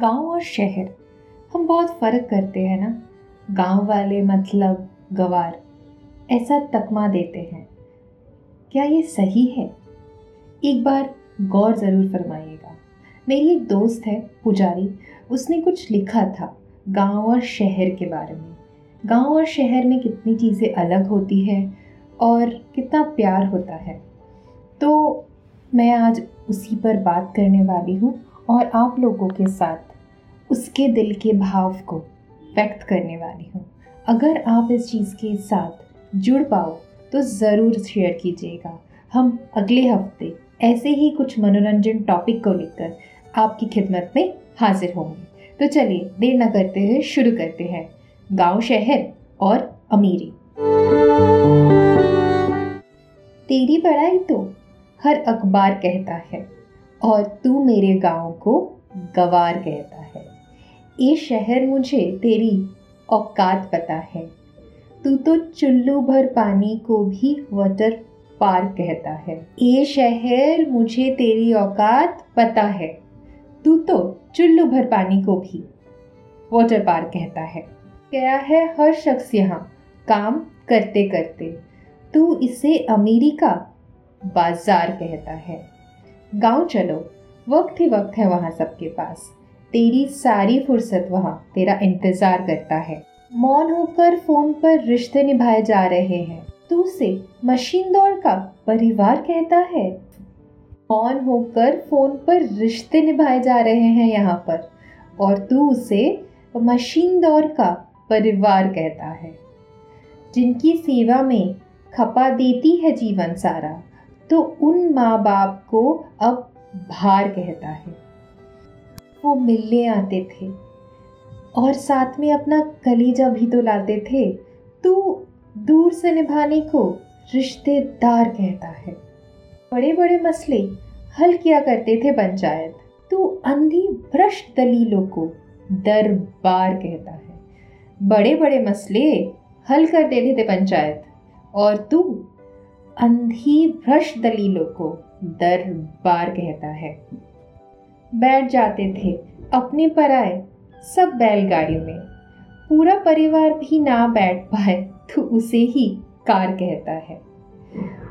गाँव और शहर, हम बहुत फ़र्क करते हैं ना? गाँव वाले मतलब गवार, ऐसा तकमा देते हैं। क्या ये सही है? एक बार गौर ज़रूर फरमाइएगा। मेरी एक दोस्त है, पुजारी, उसने कुछ लिखा था गाँव और शहर के बारे में। गाँव और शहर में कितनी चीज़ें अलग होती है और कितना प्यार होता है। तो मैं आज उसी पर बात करने वाली हूँ। और आप लोगों के साथ उसके दिल के भाव को व्यक्त करने वाली हूँ। अगर आप इस चीज़ के साथ जुड़ पाओ तो ज़रूर शेयर कीजिएगा। हम अगले हफ़्ते ऐसे ही कुछ मनोरंजन टॉपिक को लेकर आपकी खिदमत में हाजिर होंगे। तो चलिए, देर न करते हुए शुरू करते हैं। गाँव शहर और अमीरी। तेरी पढ़ाई तो हर अखबार कहता है। और तू मेरे गाँव को गवार कहता है। ये शहर मुझे तेरी औकात पता है। तू तो चुल्लू भर पानी को भी वाटर पार्क कहता है। ये शहर मुझे तेरी औकात पता है। तू तो चुल्लू भर पानी को भी वाटर पार्क कहता है। गया है हर शख्स यहाँ काम करते करते तू इसे अमेरिका बाज़ार कहता है। गाँव चलो। वक्त ही वक्त है वहाँ सबके पास। तेरी सारी फुर्सत वहाँ, तेरा इंतज़ार करता है। मौन होकर फ़ोन पर रिश्ते निभाए जा रहे हैं। तू से मशीन दौड़ का परिवार कहता है। मौन होकर फ़ोन पर रिश्ते निभाए जा रहे हैं यहाँ पर। और तू उसे मशीन दौर का परिवार कहता है। जिनकी सेवा में खपा देती है जीवन सारा। तो उन माँ बाप को अब भार कहता है। वो मिलने आते थे और साथ में अपना कलीजा भी तो लाते थे। तो दूर से निभाने को रिश्तेदार कहता है। बड़े बड़े मसले हल किया करते थे पंचायत। तू अंधी भ्रष्ट दलीलों को दरबार कहता है। बड़े बड़े मसले हल कर देते थे पंचायत। और तू अंधी भ्रष्ट दलीलों को दरबार कहता है। बैठ जाते थे, अपने पर आए, सब बैलगाड़ी में। पूरा परिवार भी ना बैठ पाए तो उसे ही कार कहता है।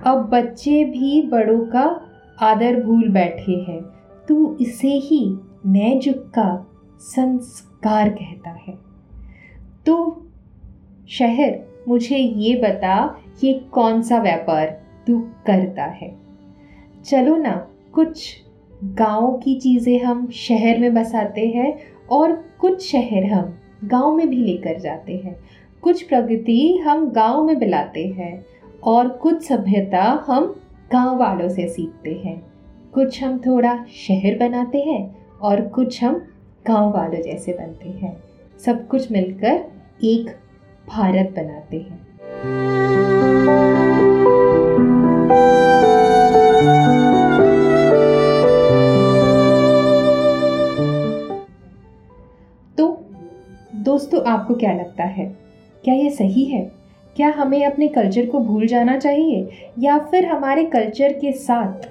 अब बच्चे भी बड़ों का आदर भूल बैठे हैं, तू इसे ही नए जुग का संस्कार कहता है। तो शहर मुझे ये बता ये कौन सा व्यापार तू करता है। चलो ना, कुछ गाँव की चीज़ें हम शहर में बसाते हैं और कुछ शहर हम गाँव में भी लेकर जाते हैं। कुछ प्रगति हम गाँव में बिलाते हैं और कुछ सभ्यता हम गाँव वालों से सीखते हैं। कुछ हम थोड़ा शहर बनाते हैं और कुछ हम गाँव वालों जैसे बनते हैं। सब कुछ मिलकर एक भारत बनाते हैं। तो दोस्तों, आपको क्या लगता है? क्या ये सही है? क्या हमें अपने कल्चर को भूल जाना चाहिए? या फिर हमारे कल्चर के साथ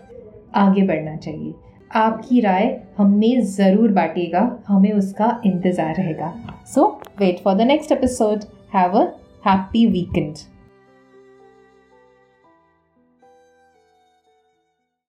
आगे बढ़ना चाहिए? आपकी राय हमें ज़रूर बांटिएगा हमें उसका इंतज़ार रहेगा। So wait for the next episode Have a happy weekend.